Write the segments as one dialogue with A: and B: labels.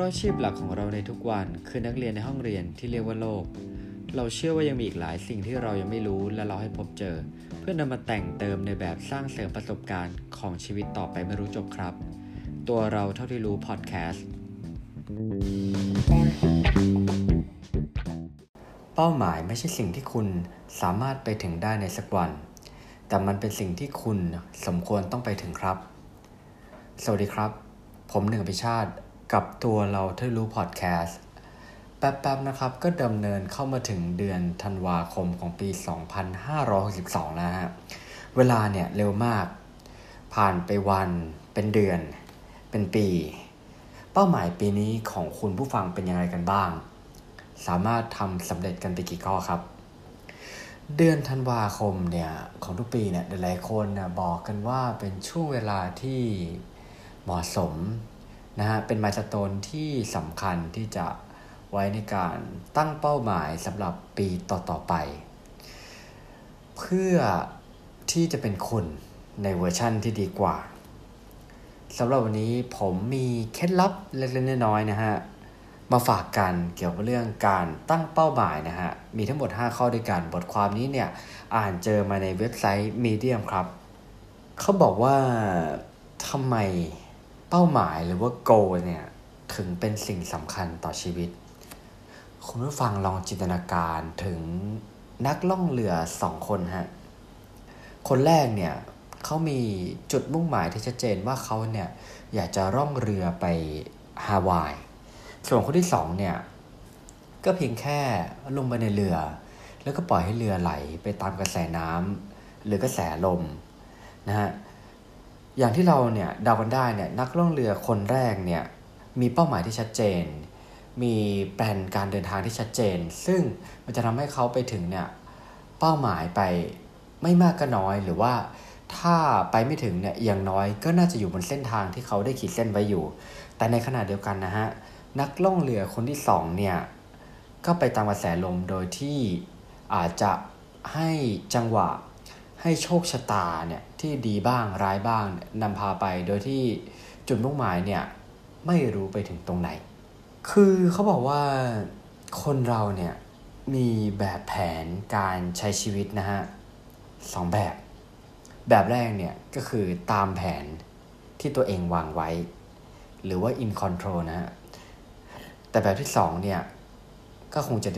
A: ราะอาชีพหลักของเราในทุกวันคือนักเรียนในห้องเรียนที่เรียกว่าโลก เราเชื่อว่ายังมีอีกหลายสิ่งที่เรายังไม่รู้และเราให้พบเจอ เพื่อนำมาแต่งเติมในแบบสร้างเสริมประสบการณ์ของชีวิตต่อไปไม่รู้จบครับ ตัวเราเท่าที่รู้พอดแคสต์เป้าหมายไม่ใช่สิ่งที่คุณสามารถไปถึงได้ในสักวัน แต่มันเป็นสิ่งที่คุณสมควรต้องไปถึงครับ สวัสดีครับ ผมหนึ่งพิชาติ กับตัวเราที่รู้พอดแคสต์แป๊บๆนะครับก็ดำเนินเข้ามาถึงเดือนธันวาคมของปี 2562 แล้วฮะ เวลาเนี่ยเร็วมาก ผ่านไปวันเป็นเดือน เป็นปี เป้าหมายปีนี้ของคุณผู้ฟังเป็นยังไงกันบ้าง สามารถทำสำเร็จกันไปกี่ข้อครับ เดือนธันวาคมเนี่ยของทุกปีเนี่ยหลายๆคนนะบอกกันว่าเป็นช่วงเวลาที่เหมาะสม นะฮะเป็น milestone ที่สำคัญที่จะไว้ในการตั้งเป้าหมายสำหรับปีต่อๆไป เพื่อที่จะเป็นคุณในเวอร์ชั่นที่ดีกว่าสำหรับวันนี้ผมมีเคล็ดลับเล็กๆน้อยๆนะฮะมาฝากกันเกี่ยวกับเรื่องการตั้งเป้าหมายนะฮะ มีทั้งหมด 5 ข้อด้วยกัน บทความนี้เนี่ย อ่านเจอมาในเว็บไซต์ Medium ครับ เขาบอกว่าทำไม เป้าหมายหรือว่า goal เนี่ยถึงเป็นสิ่งสำคัญต่อชีวิต คุณผู้ฟังลองจินตนาการถึงนักล่องเรือสองคนฮะ คนแรกเนี่ยเขามีจุดมุ่งหมายที่ชัดเจนว่าเขาเนี่ยอยากจะร่องเรือไปฮาวาย ส่วนคนที่สองเนี่ยก็เพียงแค่ลงไปในเรือ แล้วก็ปล่อยให้เรือไหลไปตามกระแสน้ำหรือกระแสลมนะฮะ อย่างที่เราเนี่ยเดากันได้เนี่ยนักล่องเรือคนแรกเนี่ยมีเป้าหมายที่ชัดเจน มีแผนการเดินทางที่ชัดเจน ซึ่งมันจะทำให้เขาไปถึงเนี่ยเป้าหมายไปไม่มากก็น้อยหรือว่าถ้าไปไม่ถึงเนี่ยอย่างน้อยก็น่าจะอยู่บนเส้นทางที่เขาได้ขีดเส้นไว้อยู่ แต่ในขณะเดียวกันนะฮะนักล่องเรือคนที่สองเนี่ยก็ไปตามกระแสลมโดยที่อาจจะให้จังหวะ ให้โชคชะตาเนี่ยที่ดีบ้างร้ายบ้างนำพาไปโดยที่จุดมุ่งหมายเนี่ยไม่รู้ไปถึงตรงไหน คือเขาบอกว่าคนเราเนี่ยมีแบบแผนการใช้ชีวิตนะฮะสองแบบ แบบแรกเนี่ยก็คือตามแผนที่ตัวเองวางไว้ หรือว่า in control นะฮะ แต่แบบที่สองเนี่ยก็คงจะ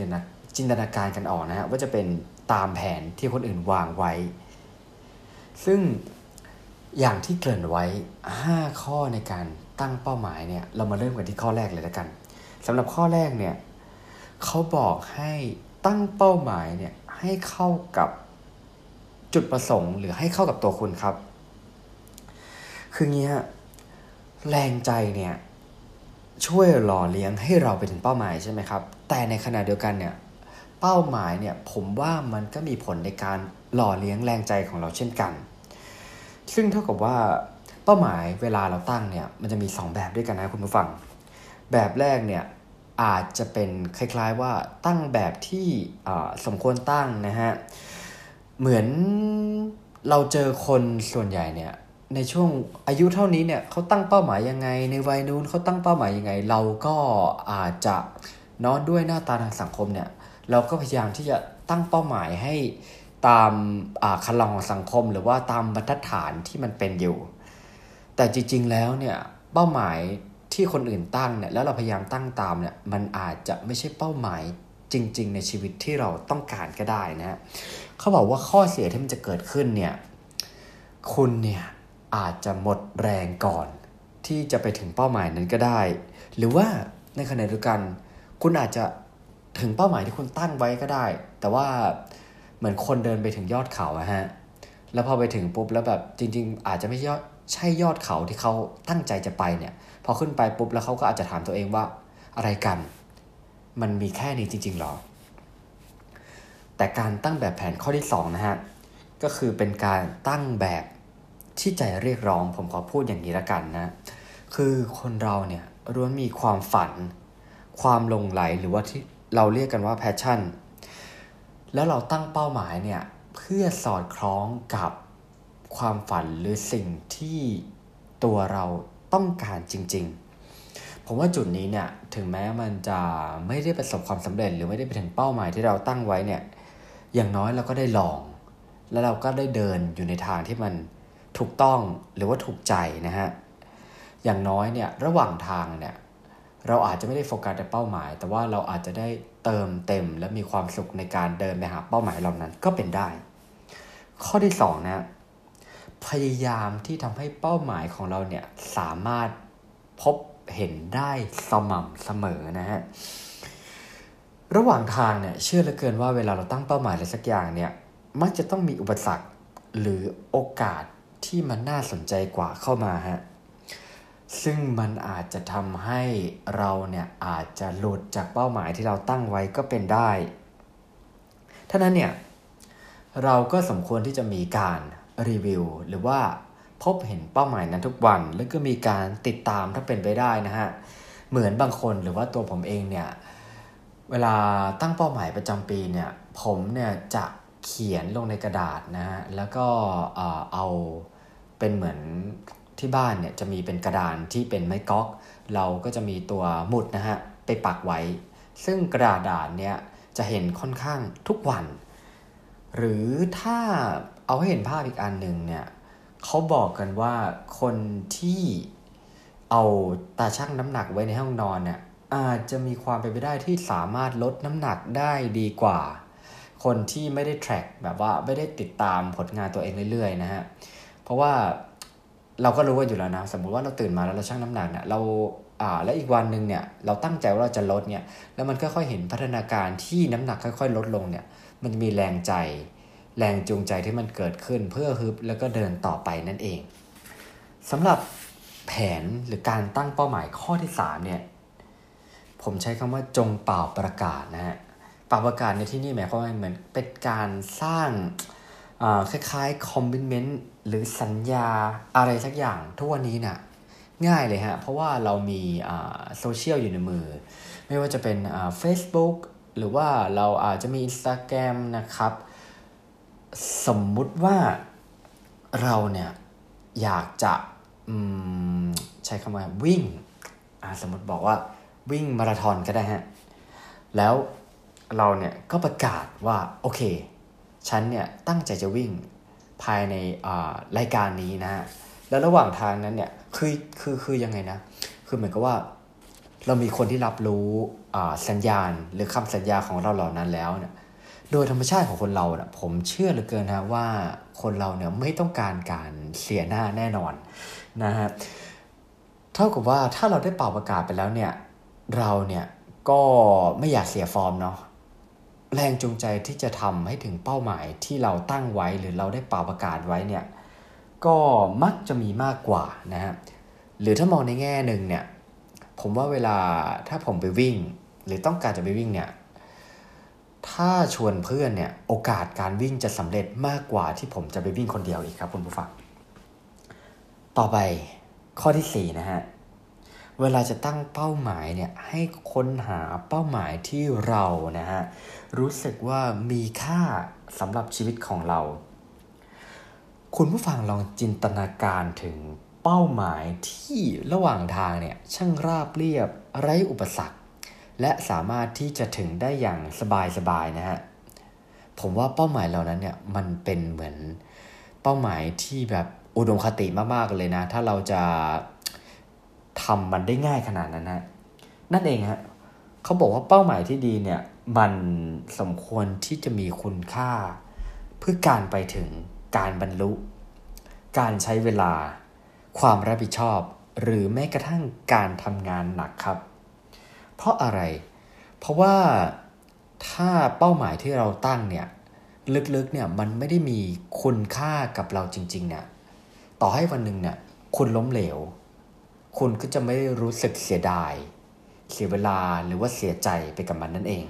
A: จินตนาการกันออกนะฮะว่าจะเป็นตามแผนที่คนอื่นวางไว้ ซึ่งอย่างที่เกริ่นไว้ 5 ข้อในการตั้งเป้าหมายเนี่ย เรามาเริ่มกันที่ข้อแรกเลยแล้วกันสำหรับข้อแรกเนี่ยเขาบอกให้ตั้งเป้าหมายเนี่ยให้เข้ากับจุดประสงค์ หรือให้เข้ากับตัวคุณครับ คืองี้ฮะแรงใจเนี่ยช่วยหล่อเลี้ยงให้เราไปถึงเป้าหมายใช่ไหมครับ แต่ในขณะเดียวกันเนี่ยเป้าหมายเนี่ยผมว่ามันก็มีผลในการ หล่อเลี้ยงแรงใจของเราเช่นกัน ซึ่งเท่ากับว่าเป้าหมายเวลาเราตั้งเนี่ยมันจะมี 2 แบบด้วยกันนะคุณผู้ฟัง แบบแรกเนี่ยอาจจะเป็นคล้ายๆว่าตั้งแบบที่สมควรตั้งนะฮะ เหมือนเราเจอคนส่วนใหญ่เนี่ยในช่วงอายุเท่านี้เนี่ยเขาตั้งเป้าหมายยังไง ในวัยนู้นเขาตั้งเป้าหมายยังไง เราก็อาจจะนอนด้วยหน้าตาทางสังคมเนี่ยเราก็พยายามที่จะตั้งเป้าหมายให้ ตามคันลองของสังคม หรือว่าตามบรรทัดฐานที่มันเป็นอยู่ แต่จริง ๆ แล้วเนี่ยเป้าหมายที่คนอื่นตั้งเนี่ยแล้วเราพยายามตั้งตามเนี่ยมันอาจจะไม่ใช่เป้าหมายจริง ๆ ในชีวิตที่เราต้องการก็ได้นะ เขาบอกว่าข้อเสียที่มันจะเกิดขึ้นเนี่ยคุณเนี่ยอาจจะหมดแรงก่อน ที่จะไปถึงเป้าหมายนั้นก็ได้ หรือว่าในขณะเดียวกัน คุณอาจจะถึงเป้าหมายที่คุณตั้งไว้ก็ได้ แต่ว่า เหมือนคนเดินไปถึงยอดเขาอะฮะ แล้วพอไปถึงปุ๊บแล้วแบบจริง ๆ อาจจะไม่ใช่ใช่ยอดเขาที่เขาตั้งใจจะไปเนี่ย พอขึ้นไปปุ๊บแล้วเขาก็อาจจะถามตัวเองว่าอะไรกัน มันมีแค่นี้จริงๆหรอ แต่การตั้งแบบแผนข้อที่2นะฮะ ก็คือเป็นการตั้งแบบที่ใจเรียกร้อง ผมขอพูดอย่างนี้ละกันนะ คือคนเราเนี่ยล้วนมีความฝัน ความหลงใหลหรือว่าที่เราเรียกกันว่า passion แล้วเราตั้งเป้าหมายเนี่ยเพื่อสอดคล้องกับความฝันหรือสิ่งที่ตัวเราต้องการจริง ๆ ผมว่าจุดนี้เนี่ยถึงแม้มันจะไม่ได้ประสบความสำเร็จ หรือไม่ได้ไปถึงเป้าหมายที่เราตั้งไว้เนี่ยอย่างน้อยเราก็ได้ลอง แล้วเราก็ได้เดินอยู่ในทางที่มันถูกต้องหรือว่าถูกใจนะฮะอย่างน้อยเนี่ยระหว่างทางเนี่ย เราอาจจะไม่ได้โฟกัสแต่เป้าหมาย แต่ว่าเราอาจจะได้เติมเต็มและมีความสุขในการเดินไปหาเป้าหมายเหล่านั้นก็เป็นได้ ข้อที่2นะพยายามที่ทำให้เป้าหมายของเราเนี่ยสามารถพบเห็นได้สม่ำเสมอนะฮะระหว่างทางเนี่ยเชื่อเหลือเกินว่าเวลาเราตั้งเป้าหมายอะไรสักอย่างเนี่ยมักจะต้องมีอุปสรรคหรือโอกาสที่มันน่าสนใจกว่าเข้ามาฮะ ซึ่งมันอาจจะทำให้เราเนี่ยอาจจะหลุดจากเป้าหมายที่เราตั้งไว้ก็เป็นได้ท่านั้นเนี่ยเราก็สมควรที่จะมีการรีวิว หรือว่าพบเห็นเป้าหมายนั้นทุกวัน แล้วก็มีการติดตามถ้าเป็นไปได้นะฮะเหมือนบางคนหรือว่าตัวผมเองเนี่ยเวลาตั้งเป้าหมายประจำปีเนี่ยผมเนี่ยจะเขียนลงในกระดาษนะฮะแล้วก็เอาเป็นเหมือน ที่บ้านเนี่ยจะมีเป็นกระดานที่เป็นไม้ก๊อก เราก็จะมีตัวหมุดนะฮะไปปักไว้ ซึ่งกระดาษดานเนี่ยจะเห็นค่อนข้างทุกวัน หรือถ้าเอาให้เห็นภาพอีกอันหนึ่งเนี่ยเขาบอกกันว่าคนที่เอาตาชั่งน้ำหนักไว้ในห้องนอนเนี่ยอาจจะมีความเป็นไปได้ที่สามารถลดน้ำหนักได้ดีกว่า คนที่ไม่ได้ track แบบว่าไม่ได้ติดตามผลงานตัวเองเรื่อยๆนะฮะเพราะว่า เราก็รู้กันอยู่แล้วนะ สมมุติว่าเราตื่นมาแล้วเราชั่งน้ำหนักเนี่ยเราอ่าและอีกวันหนึ่งเนี่ยเราตั้งใจว่าเราจะลดเนี่ยแล้วมันค่อยๆเห็นพัฒนาการที่น้ำหนักค่อย ๆ ลดลงเนี่ยมันมีแรงใจ แรงจูงใจที่มันเกิดขึ้นเพื่อฮึบแล้วก็เดินต่อไปนั่นเองสำหรับแผนหรือการตั้งเป้าหมายข้อที่3เนี่ยผมใช้คำว่าจงป่าวประกาศนะฮะป่าวประกาศในที่นี้หมายความว่าเหมือนเป็นการสร้าง คล้ายๆ commitment หรือสัญญาอะไรสักอย่างทุกวันนี้นะฮะง่ายเลยฮะ เพราะว่าเรามีโซเชียลอยู่ในมือ ไม่ว่าจะเป็น Facebook หรือว่าเราอาจจะมี Instagram นะครับ สมมุติว่าเราเนี่ย อยากจะใช้คำว่าวิ่ง สมมติบอกว่าวิ่งมาราธอนก็ได้ฮะ แล้วเราเนี่ยก็ประกาศว่า โอเค ฉันเนี่ยตั้งใจจะวิ่งภายในรายการนี้นะฮะแล้วระหว่างทางนั้นเนี่ยคือคือคือยังไงนะ คือเหมือนกับว่า เรามีคนที่รับรู้สัญญาณหรือคำสัญญาของเราเหล่านั้นแล้วเนี่ยโดยธรรมชาติของคนเราเนะผมเชื่อเหลือเกินนะว่าคนเราเนี่ยไม่ต้องการการเสียหน้าแน่นอนนะฮะเท่ากับว่าถ้าเราได้เป่าประกาศไปแล้วเนี่ย เราเนี่ยก็ไม่อยากเสียฟอร์มเนาะ แรงจูงใจที่จะทำให้ถึงเป้าหมายที่เราตั้งไว้หรือเราได้เป่าประกาศไว้เนี่ยก็มักจะมีมากกว่านะฮะหรือถ้ามองในแง่หนึ่งเนี่ยผมว่าเวลาถ้าผมไปวิ่ง หรือต้องการจะไปวิ่งเนี่ยถ้าชวนเพื่อนเนี่ยโอกาสการวิ่งจะสำเร็จมากกว่าที่ผมจะไปวิ่งคนเดียวอีกครับคุณผู้ฟัง ต่อไปข้อที่4นะฮะ เวลาจะตั้งเป้าหมายเนี่ยให้ค้นหาเป้าหมายที่เรานะฮะรู้สึกว่ามีค่าสำหรับชีวิตของเรา คุณผู้ฟังลองจินตนาการถึงเป้าหมายที่ระหว่างทางเนี่ยช่างราบเรียบไร้อุปสรรค และสามารถที่จะถึงได้อย่างสบายๆนะฮะผมว่าเป้าหมายเหล่านั้นเนี่ยมันเป็นเหมือนเป้าหมายที่แบบอุดมคติมากๆเลยนะ ถ้าเราจะ ทำมันได้ง่ายขนาดนั้นนะนั่นเองฮะเขาบอกว่าเป้าหมายที่ดีเนี่ย มันสมควรที่จะมีคุณค่า เพื่อการไปถึงการบรรลุ การใช้เวลา ความรับผิดชอบ หรือแม้กระทั่งการทำงานหนักครับ เพราะอะไร เพราะว่าถ้าเป้าหมายที่เราตั้งเนี่ยลึกๆเนี่ยมันไม่ได้มีคุณค่ากับเราจริง ๆ เนี่ย ต่อให้วันหนึ่งเนี่ยคุณล้มเหลว คุณก็จะไม่รู้สึกเสียดาย เสียเวลาหรือว่าเสียใจไปกับมันนั่นเอง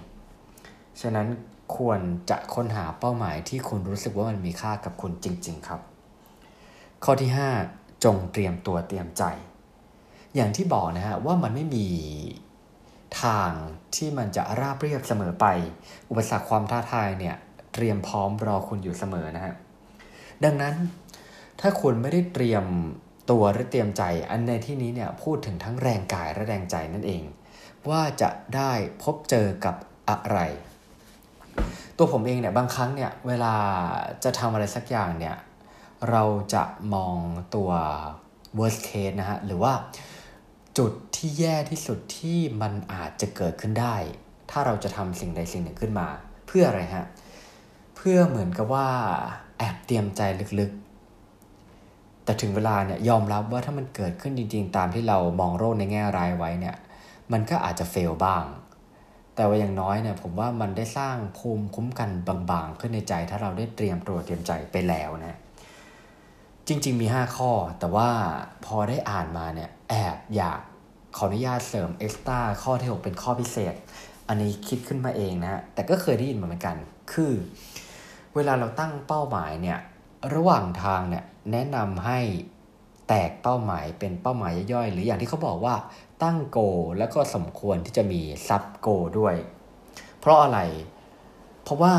A: ฉะนั้นควรจะค้นหาเป้าหมายที่คุณรู้สึกว่ามันมีค่ากับคุณจริง ๆ ครับ ข้อที่ 5 จงเตรียมตัวเตรียมใจ อย่างที่บอกนะฮะว่ามันไม่มีทางที่มันจะราบเรียบเสมอไป อุปสรรคความท้าทายเนี่ยเตรียมพร้อมรอคุณอยู่เสมอนะฮะ ดังนั้นถ้าคุณไม่ได้เตรียม ตัวหรือเตรียมใจ อันในที่นี้เนี่ยพูดถึงทั้งแรงกายและแรงใจนั่นเอง ว่าจะได้พบเจอกับอะไร ตัวผมเองเนี่ยบางครั้งเนี่ยเวลาจะทำอะไรสักอย่างเนี่ยเราจะมองตัว worst case นะฮะหรือว่าจุดที่แย่ที่สุดที่มันอาจจะเกิดขึ้นได้ ถ้าเราจะทำสิ่งใดสิ่งหนึ่งขึ้นมา เพื่ออะไรฮะ เพื่อเหมือนกับว่าแอบเตรียมใจลึกๆ แต่ถึงเวลาเนี่ยยอมรับว่าถ้ามันเกิดขึ้นจริง ๆ ตามที่เรามองโรคในแง่ร้ายไว้เนี่ย มันก็อาจจะเฟลบ้าง แต่ว่าอย่างน้อยเนี่ยผมว่ามันได้สร้างภูมิคุ้มกันบางๆ ขึ้นในใจ ถ้าเราได้เตรียมตัวเตรียมใจไปแล้วนะจริง ๆ มี 5 ข้อ แต่ว่าพอได้อ่านมาเนี่ยแอบอยากขออนุญาตเสริมเอ็กซ์ต้าข้อที่ 6 เป็นข้อพิเศษ อันนี้คิดขึ้นมาเองนะฮะแต่ก็เคยได้ยินมาเหมือนกัน คือ เวลาเราตั้งเป้าหมายเนี่ย ระหว่างทางเนี่ยแนะนำให้แตกเป้าหมายเป็นเป้าหมายย่อยๆ หรืออย่างที่เขาบอกว่าตั้งโก แล้วก็สมควรที่จะมีซับโกด้วย เพราะอะไร เพราะว่า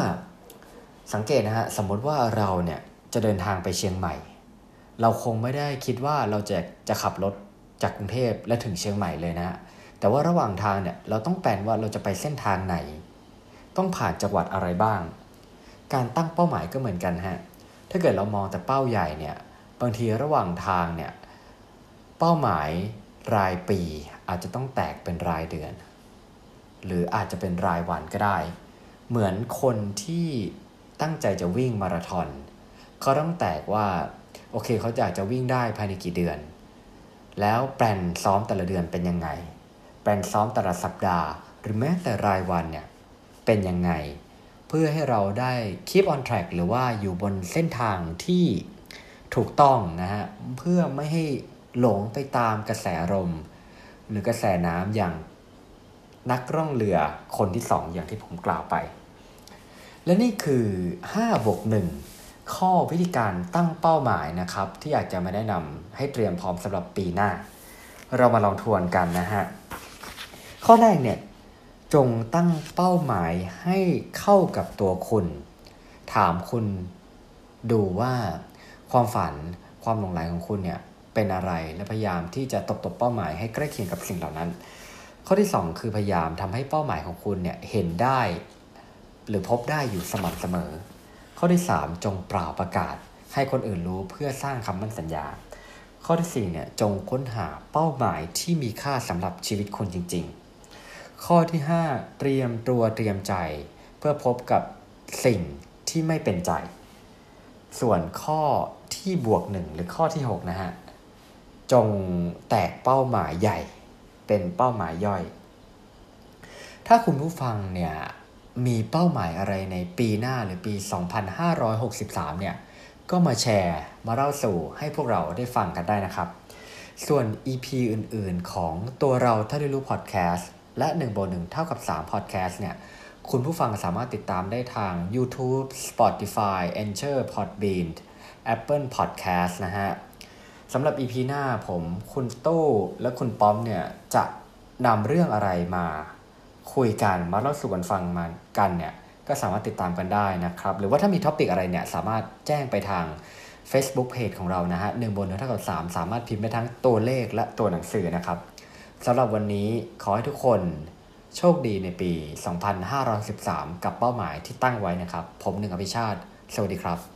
A: สังเกตนะฮะสมมติว่าเราเนี่ยจะเดินทางไปเชียงใหม่ เราคงไม่ได้คิดว่าเราจะจะขับรถจากกรุงเทพและถึงเชียงใหม่เลยนะแต่ว่าระหว่างทางเนี่ยเราต้องแปลนว่าเราจะไปเส้นทางไหน ต้องผ่านจังหวัดอะไรบ้าง การตั้งเป้าหมายก็เหมือนกันฮะ ถ้าเกิดเรามองแต่เป้าใหญ่เนี่ยบางทีระหว่างทางเนี่ยเป้าหมายรายปีอาจจะต้องแตกเป็นรายเดือน หรืออาจจะเป็นรายวันก็ได้ เหมือนคนที่ตั้งใจจะวิ่งมาราธอนเขาต้องแตกว่าโอเคเขาอยากจะวิ่งได้ภายในกี่เดือน แล้วแปลนซ้อมแต่ละเดือนเป็นยังไง แปลนซ้อมแต่ละสัปดาห์ หรือแม้แต่รายวันเนี่ยเป็นยังไง พื่อให้เราได้ keep on track หรือว่าอยู่บนเส้นทางที่ถูกต้องนะฮะ เพื่อไม่ให้หลงไปตามกระแสลมหรือกระแสน้ำอย่างนักร่องเรือคนที่สองอย่างที่ผมกล่าวไป และนี่คือ5บวก1ข้อวิธีการตั้งเป้าหมายนะครับ ที่อยากจะมาแนะนำให้เตรียมพร้อมสำหรับปีหน้า เรามาลองทวนกันนะฮะ ข้อแรกเนี่ย จงตั้งเป้าหมายให้เข้ากับตัวคุณ ถามคุณดูว่าความฝันความหลงไหลของคุณเนี่ยเป็นอะไรและพยายามที่จะตบตบเป้าหมายให้ใกล้เคียงกับสิ่งเหล่านั้น ข้อที่ 2 คือพยายามทำให้เป้าหมายของคุณเนี่ยเห็นได้ หรือพบได้อยู่สม่ำเสมอ ข้อที่ 3 จงเปล่าประกาศ ให้คนอื่นรู้เพื่อสร้างคำมั่นสัญญา ข้อที่4เนี่ยจงค้นหาเป้าหมายที่มีค่าสำหรับชีวิตคนจริง ๆ ข้อที่ 5 เตรียมตัวเตรียมใจ เพื่อพบกับสิ่งที่ไม่เป็นใจ ส่วนข้อที่บวกหนึ่งหรือข้อที่ 6 นะฮะ จงแตกเป้าหมายใหญ่ เป็นเป้าหมายย่อย ถ้าคุณผู้ฟังเนี่ยมีเป้าหมายอะไรในปีหน้าหรือปี 2563 เนี่ย ก็มาแชร์มาเล่าสู่ให้พวกเราได้ฟังกันได้นะครับ ส่วน EP อื่นๆของตัวเราถ้าได้รู้พอดแคสต์ และ1บน1เท่ากับ3พอดแคสต์เนี่ย คุณผู้ฟังสามารถติดตามได้ทาง YouTube Spotify Anchor Podbean Apple Podcast นะฮะสำหรับ EP หน้าผมคุณตู้และคุณป้อมเนี่ย จะนำเรื่องอะไรมาคุยกันมาเล่าสู่กันฟังมากันเนี่ย ก็สามารถติดตามกันได้นะครับ หรือว่าถ้ามีท็อปิกอะไรเนี่ย สามารถแจ้งไปทาง Facebook Page ของเรานะฮะหนึ่งบนเท่ากับสามสามารถพิมพ์ได้ทั้งตัวเลขและตัวหนังสือนะครับ สำหรับวันนี้ขอให้ทุกคนโชคดีในปี 2513 กับเป้าหมายที่ตั้งไว้นะครับ ผมหนึ่งอภิชาติ สวัสดีครับ